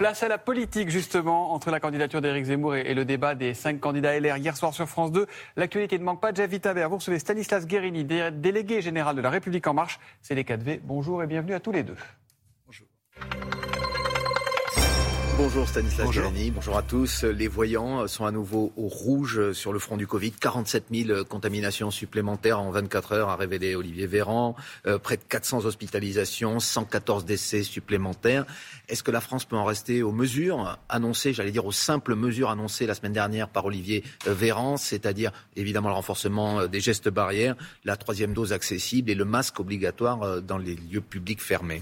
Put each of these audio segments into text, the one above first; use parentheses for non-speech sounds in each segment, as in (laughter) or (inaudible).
Place à la politique, justement, entre la candidature d'Éric Zemmour et, le débat des cinq candidats LR hier soir sur France 2. L'actualité ne manque pas. Javi Taber, vous recevez Stanislas Guérini, délégué général de La République En Marche. C'est les 4V. Bonjour et bienvenue à tous les deux. Bonjour. Bonjour Stanislas bonjour. bonjour à tous. Les voyants sont à nouveau au rouge sur le front du Covid. 47 000 contaminations supplémentaires en 24 heures, a révélé Olivier Véran. Euh, près de 400 hospitalisations, 114 décès supplémentaires. Est-ce que la France peut en rester aux mesures annoncées, j'allais dire aux simples mesures annoncées la semaine dernière par Olivier euh, Véran, c'est-à-dire évidemment le renforcement euh, des gestes barrières, la troisième dose accessible et le masque obligatoire dans les lieux publics fermés?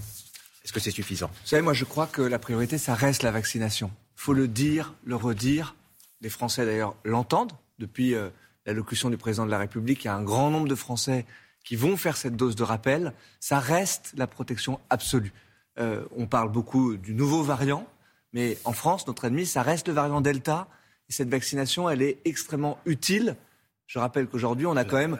Est-ce que c'est suffisant? Vous savez, moi je crois que la priorité, ça reste la vaccination. Il faut le dire, le redire. Les Français d'ailleurs l'entendent. Depuis euh, l'allocution du président de la République, il y a un grand nombre de Français qui vont faire cette dose de rappel. Ça reste la protection absolue. Euh, on parle beaucoup du nouveau variant, mais en France, notre ennemi, ça reste le variant Delta. Et cette vaccination, elle est extrêmement utile. Je rappelle qu'aujourd'hui, on a quand même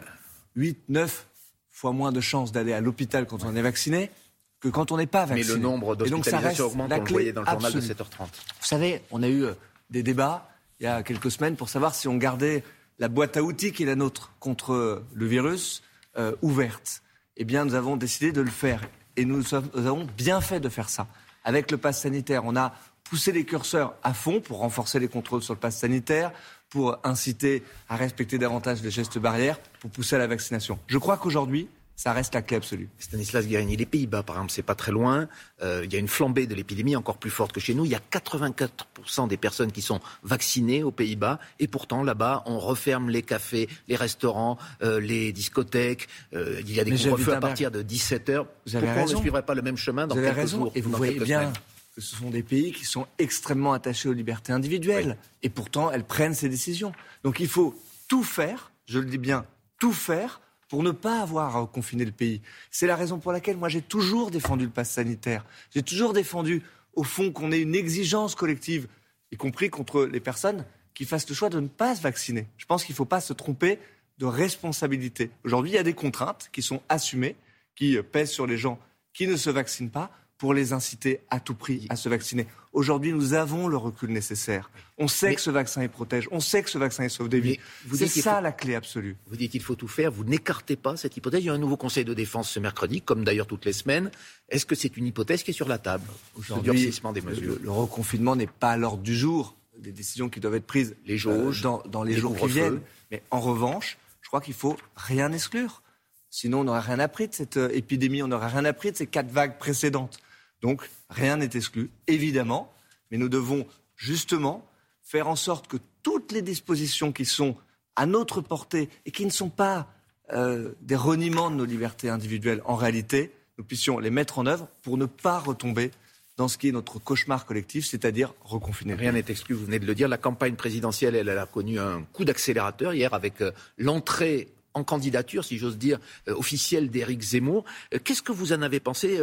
8, 9 fois moins de chances d'aller à l'hôpital quand on est vacciné que quand on n'est pas vacciné. Mais le nombre d'hospitalisations augmente, on le voyait dans le journal de 7h30. Vous savez, on a eu euh, des débats il y a quelques semaines pour savoir si on gardait la boîte à outils qui est la nôtre contre euh, le virus euh, ouverte. Eh bien, nous avons décidé de le faire. Et nous, nous avons bien fait de faire ça. Avec le pass sanitaire, on a poussé les curseurs à fond pour renforcer les contrôles sur le pass sanitaire, pour inciter à respecter davantage les gestes barrières, pour pousser à la vaccination. Je crois qu'aujourd'hui, ça reste la clé absolue. Stanislas Guérini, les Pays-Bas, par exemple, c'est pas très loin. Euh, il y a une flambée de l'épidémie encore plus forte que chez nous. Il y a 84% des personnes qui sont vaccinées aux Pays-Bas. Et pourtant, là-bas, on referme les cafés, les restaurants, euh, les discothèques. Euh, il y a des couvre-feux à partir de 17h. Vous avez Pourquoi raison. on ne suivrait pas le même chemin dans vous quelques raison. jours Et vous voyez bien que ce sont des pays qui sont extrêmement attachés aux libertés individuelles. Et pourtant, elles prennent ces décisions. Donc il faut tout faire, je le dis bien, tout faire pour ne pas avoir à confiner le pays. C'est la raison pour laquelle moi j'ai toujours défendu le pass sanitaire. J'ai toujours défendu, au fond, qu'on ait une exigence collective, y compris contre les personnes qui fassent le choix de ne pas se vacciner. Je pense qu'il ne faut pas se tromper de responsabilité. Aujourd'hui, il y a des contraintes qui sont assumées, qui pèsent sur les gens qui ne se vaccinent pas pour les inciter à tout prix à se vacciner. Aujourd'hui, nous avons le recul nécessaire. On sait que ce vaccin est protège, on sait que ce vaccin est sauve des vies. C'est ça la clé absolue. Vous dites qu'il faut tout faire, vous n'écartez pas cette hypothèse. Il y a un nouveau conseil de défense ce mercredi, comme d'ailleurs toutes les semaines. Est-ce que c'est une hypothèse qui est sur la table Aujourd'hui, des mesures. Le, reconfinement n'est pas à l'ordre du jour. Des décisions qui doivent être prises les jauges, euh, dans, les, jours qui viennent. Mais en revanche, je crois qu'il faut rien exclure. Sinon, on n'aurait rien appris de cette euh, épidémie, on n'aurait rien appris de ces quatre vagues précédentes. Donc rien n'est exclu, évidemment, mais nous devons justement faire en sorte que toutes les dispositions qui sont à notre portée et qui ne sont pas euh, des reniements de nos libertés individuelles, en réalité, nous puissions les mettre en œuvre pour ne pas retomber dans ce qui est notre cauchemar collectif, c'est-à-dire reconfiner. Rien n'est exclu, vous venez de le dire. La campagne présidentielle, elle, a connu un coup d'accélérateur hier avec euh, l'entrée en candidature, si j'ose dire, euh, officielle d'Éric Zemmour. Qu'est-ce que vous en avez pensé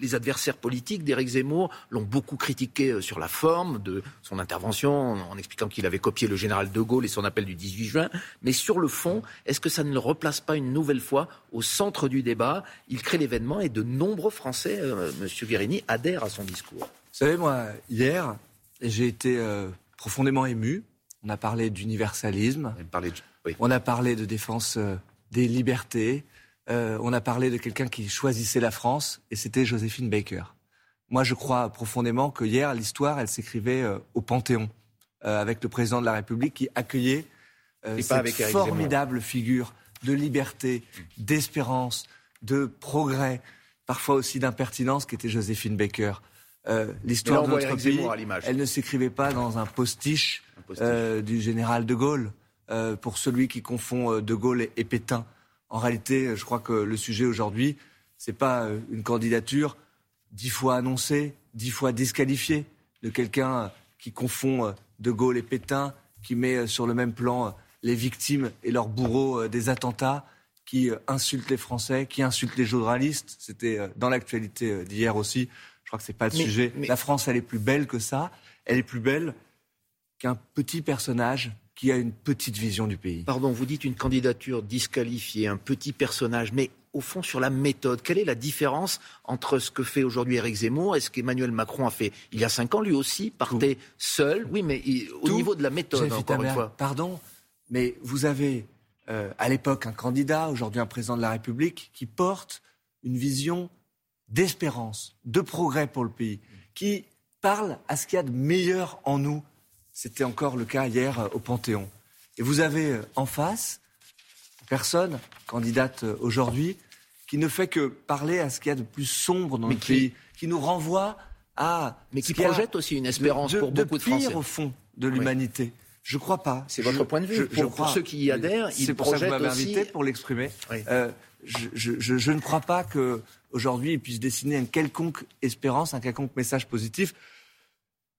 les adversaires politiques d'Éric Zemmour l'ont beaucoup critiqué euh, sur la forme de son intervention, en expliquant qu'il avait copié le général de Gaulle et son appel du 18 juin. Mais sur le fond, est-ce que ça ne le replace pas une nouvelle fois au centre du débat? Il crée l'événement et de nombreux Français, euh, M. Guérini, adhèrent à son discours. Vous savez, moi, hier, j'ai été euh, profondément ému. On a parlé d'universalisme. On a parlé de défense des libertés. Euh, on a parlé de quelqu'un qui choisissait la France, et c'était Joséphine Baker. Moi, je crois profondément que hier, l'histoire, elle s'écrivait euh, au Panthéon, euh, avec le président de la République qui accueillait cette formidable figure de liberté, d'espérance, de progrès, parfois aussi d'impertinence, qui était Joséphine Baker. l'histoire de notre pays, elle ne s'écrivait pas dans un postiche, du général de Gaulle, pour celui qui confond de Gaulle et Pétain. En réalité, je crois que le sujet aujourd'hui, ce n'est pas euh, une candidature dix fois annoncée, dix fois disqualifiée de quelqu'un qui confond euh, De Gaulle et Pétain, qui met euh, sur le même plan les victimes et leurs bourreaux des attentats, qui insulte les Français, qui insulte les journalistes. C'était dans l'actualité d'hier aussi. Je crois que ce n'est pas le sujet. La France, elle est plus belle que ça. Elle est plus belle qu'un petit personnage qui a une petite vision du pays. Pardon, vous dites une candidature disqualifiée, un petit personnage, mais au fond, sur la méthode. Quelle est la différence entre ce que fait aujourd'hui Éric Zemmour et ce qu'Emmanuel Macron a fait il y a cinq ans Lui aussi partait seul? Oui, mais au niveau de la méthode, encore une fois. Pardon, mais vous avez euh, à l'époque un candidat, aujourd'hui un président de la République, qui porte une vision d'espérance, de progrès pour le pays, qui parle à ce qu'il y a de meilleur en nous. C'était encore le cas hier euh, au Panthéon. Et vous avez euh, en face personne, candidate aujourd'hui, qui ne fait que parler à ce qu'il y a de plus sombre dans le pays, qui nous renvoie à... Mais qui projette aussi une espérance pour beaucoup de, Français. au fond de l'humanité. Je crois pas. C'est votre point de vue. Je, pour, ceux qui y adhèrent, c'est pour ça que vous m'avez invité pour l'exprimer. Euh, je, ne crois pas que aujourd'hui il puisse dessiner une quelconque espérance, un quelconque message positif.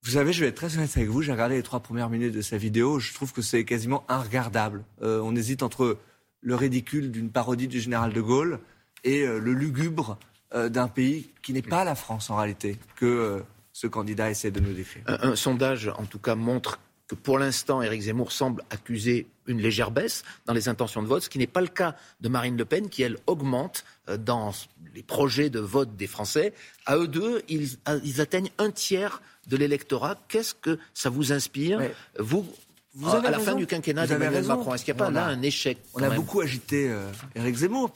Vous savez, je vais être très honnête avec vous. J'ai regardé les trois premières minutes de sa vidéo. Je trouve que c'est quasiment inregardable. Euh, on hésite entre le ridicule d'une parodie du général de Gaulle et euh, le lugubre d'un pays qui n'est pas la France en réalité que ce candidat essaie de nous décrire. un sondage, en tout cas, montre que pour l'instant, Éric Zemmour semble accuser une légère baisse dans les intentions de vote, ce qui n'est pas le cas de Marine Le Pen, qui, elle, augmente euh, dans les projets de vote des Français. À eux deux, ils, atteignent un tiers de l'électorat. Qu'est-ce que ça vous inspire Vous, vous à la fin du quinquennat d'Emmanuel Macron, est-ce qu'il n'y a pas là un échec On a beaucoup agité euh, Éric Zemmour.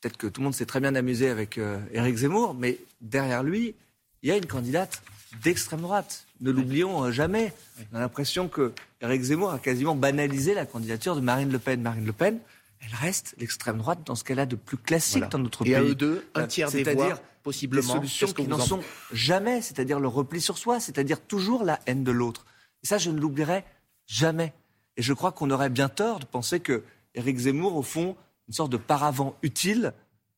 Peut-être que tout le monde s'est très bien amusé avec euh, Éric Zemmour, mais derrière lui, il y a une candidate d'extrême droite. Ne l'oublions euh, jamais. On a l'impression que Eric Zemmour a quasiment banalisé la candidature de Marine Le Pen. Marine Le Pen, elle reste l'extrême droite dans ce qu'elle a de plus classique dans notre pays. Et à eux deux, un euh, tiers des voix, possiblement. Des solutions qui n'en sont jamais, c'est-à-dire le repli sur soi, c'est-à-dire toujours la haine de l'autre. Et ça, je ne l'oublierai jamais. Et je crois qu'on aurait bien tort de penser que Éric Zemmour, au fond, une sorte de paravent utile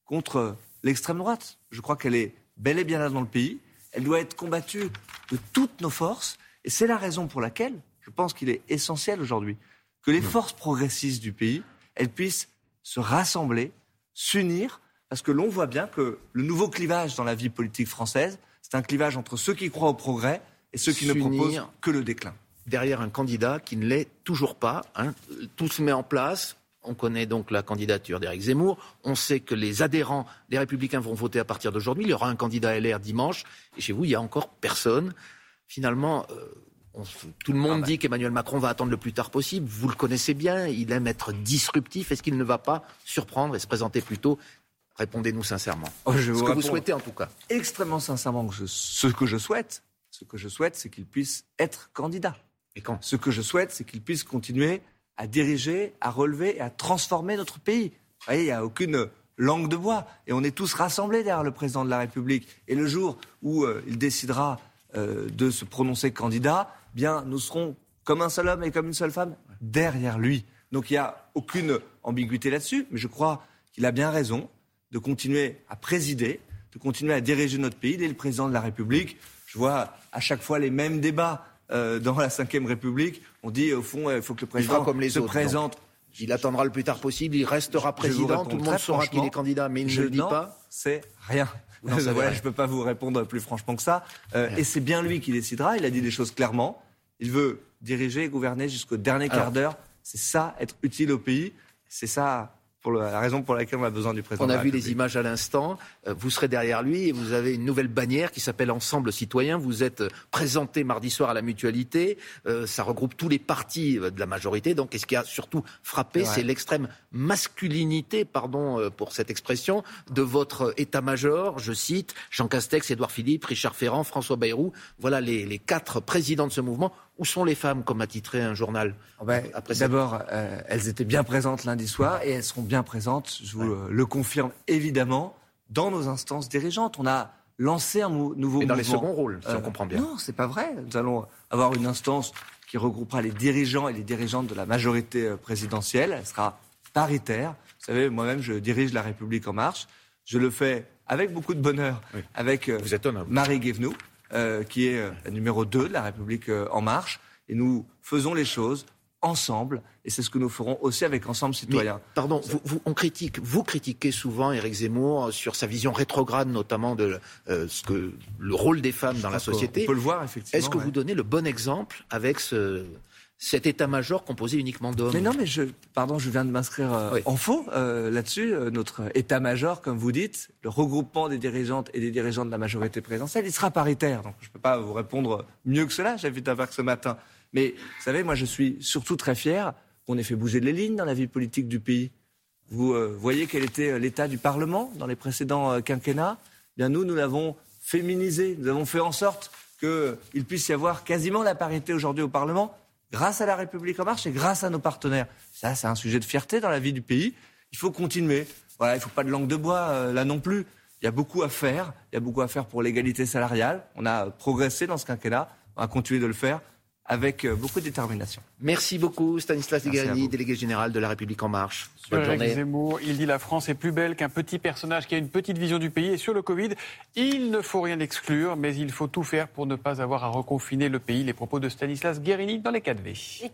contre l'extrême droite. Je crois qu'elle est bel et bien là dans le pays elle doit être combattue de toutes nos forces. Et c'est la raison pour laquelle je pense qu'il est essentiel aujourd'hui que les forces progressistes du pays, elles puissent se rassembler, s'unir, parce que l'on voit bien que le nouveau clivage dans la vie politique française, c'est un clivage entre ceux qui croient au progrès et ceux qui ne proposent que le déclin. Derrière un candidat qui ne l'est toujours pas, hein. tout se met en place, on connaît donc la candidature d'Éric Zemmour. On sait que les adhérents des Républicains vont voter à partir d'aujourd'hui. Il y aura un candidat LR dimanche. Et chez vous, il n'y a encore personne. Finalement, euh, tout le monde ah bah. dit qu'Emmanuel Macron va attendre le plus tard possible. Vous le connaissez bien. Il aime être disruptif. Est-ce qu'il ne va pas surprendre et se présenter plus tôt? Répondez-nous sincèrement. Oh, ce que vous souhaitez en tout cas. Extrêmement sincèrement, ce que je souhaite, ce que je souhaite, c'est qu'il puisse être candidat. Et quand? Ce que je souhaite, c'est qu'il puisse continuer à diriger, à relever et à transformer notre pays. Vous voyez, il n'y a aucune langue de bois. Et on est tous rassemblés derrière le président de la République. Et le jour où euh, il décidera euh, de se prononcer candidat, bien, nous serons comme un seul homme et comme une seule femme derrière lui. Donc il n'y a aucune ambiguïté là-dessus, mais je crois qu'il a bien raison de continuer à présider, de continuer à diriger notre pays. Il est le président de la République. Je vois à chaque fois les mêmes débats euh, dans la Ve République. On dit, au fond, il faut que le président comme les se présente. Il attendra le plus tard possible, il restera président, tout le monde saura qu'il est candidat, mais il ne le dit pas. C'est (laughs) rien. je ne peux pas vous répondre plus franchement que ça. Euh, et c'est bien lui qui décidera. Il a dit des choses clairement. Il veut diriger et gouverner jusqu'au dernier quart d'heure. C'est ça, être utile au pays. C'est ça pour la raison pour laquelle on a besoin du président. On a vu les images à l'instant. Euh, vous serez derrière lui et vous avez une nouvelle bannière qui s'appelle Ensemble citoyen. Vous êtes présenté mardi soir à la mutualité. Euh, ça regroupe tous les partis euh, de la majorité. Donc, ce qui a surtout frappé, c'est l'extrême masculinité, pardon pour cette expression, de votre état-major. Je cite Jean Castex, Édouard Philippe, Richard Ferrand, François Bayrou. Voilà les, les quatre présidents de ce mouvement. Où sont les femmes, comme a titré un journal oh ben, D'abord, euh, elles étaient bien présentes lundi soir et elles seront bien présentes, je vous le confirme évidemment, dans nos instances dirigeantes. On a lancé un nouveau mouvement. Et dans les seconds rôles, si on euh, comprend bien. Non, c'est pas vrai. Nous allons avoir une instance qui regroupera les dirigeants et les dirigeantes de la majorité euh, présidentielle. Elle sera paritaire. Vous savez, moi-même, je dirige la République en marche. Je le fais avec beaucoup de bonheur avec Vous êtes Marie Guévenoux. Euh, qui est euh, la numéro 2 de la République euh, en marche. Et nous faisons les choses ensemble, et c'est ce que nous ferons aussi avec Ensemble Citoyens. pardon, vous, on critique, vous critiquez souvent Éric Zemmour sur sa vision rétrograde, notamment de ce que le rôle des femmes dans la société. On peut le voir effectivement. Est-ce que vous donnez le bon exemple avec ce, cet état-major composé uniquement d'hommes. Mais non, mais je, pardon, je viens de m'inscrire euh, en faux euh, là-dessus. Euh, notre état-major, comme vous dites, le regroupement des dirigeantes et des dirigeants de la majorité présidentielle, il sera paritaire. Donc je ne peux pas vous répondre mieux que cela. J'invite à voir ce matin. Mais vous savez, moi, je suis surtout très fier qu'on ait fait bouger les lignes dans la vie politique du pays. Vous voyez quel était l'état du Parlement dans les précédents quinquennats? Bien, nous, nous l'avons féminisé. Nous avons fait en sorte qu'il puisse y avoir quasiment la parité aujourd'hui au Parlement grâce à la République en marche et grâce à nos partenaires. Ça, c'est un sujet de fierté dans la vie du pays. Il faut continuer. Voilà, il ne faut pas de langue de bois euh, là non plus. Il y a beaucoup à faire. Il y a beaucoup à faire pour l'égalité salariale. On a progressé dans ce quinquennat. On va continuer de le faire avec euh, beaucoup de détermination. Merci beaucoup Stanislas Degarni, délégué général de La République En Marche. Bonne journée. Zemmour, il dit la France est plus belle qu'un petit personnage qui a une petite vision du pays. Et sur le Covid, il ne faut rien exclure, mais il faut tout faire pour ne pas avoir à reconfiner le pays. Les propos de Stanislas Guérini dans les 4V.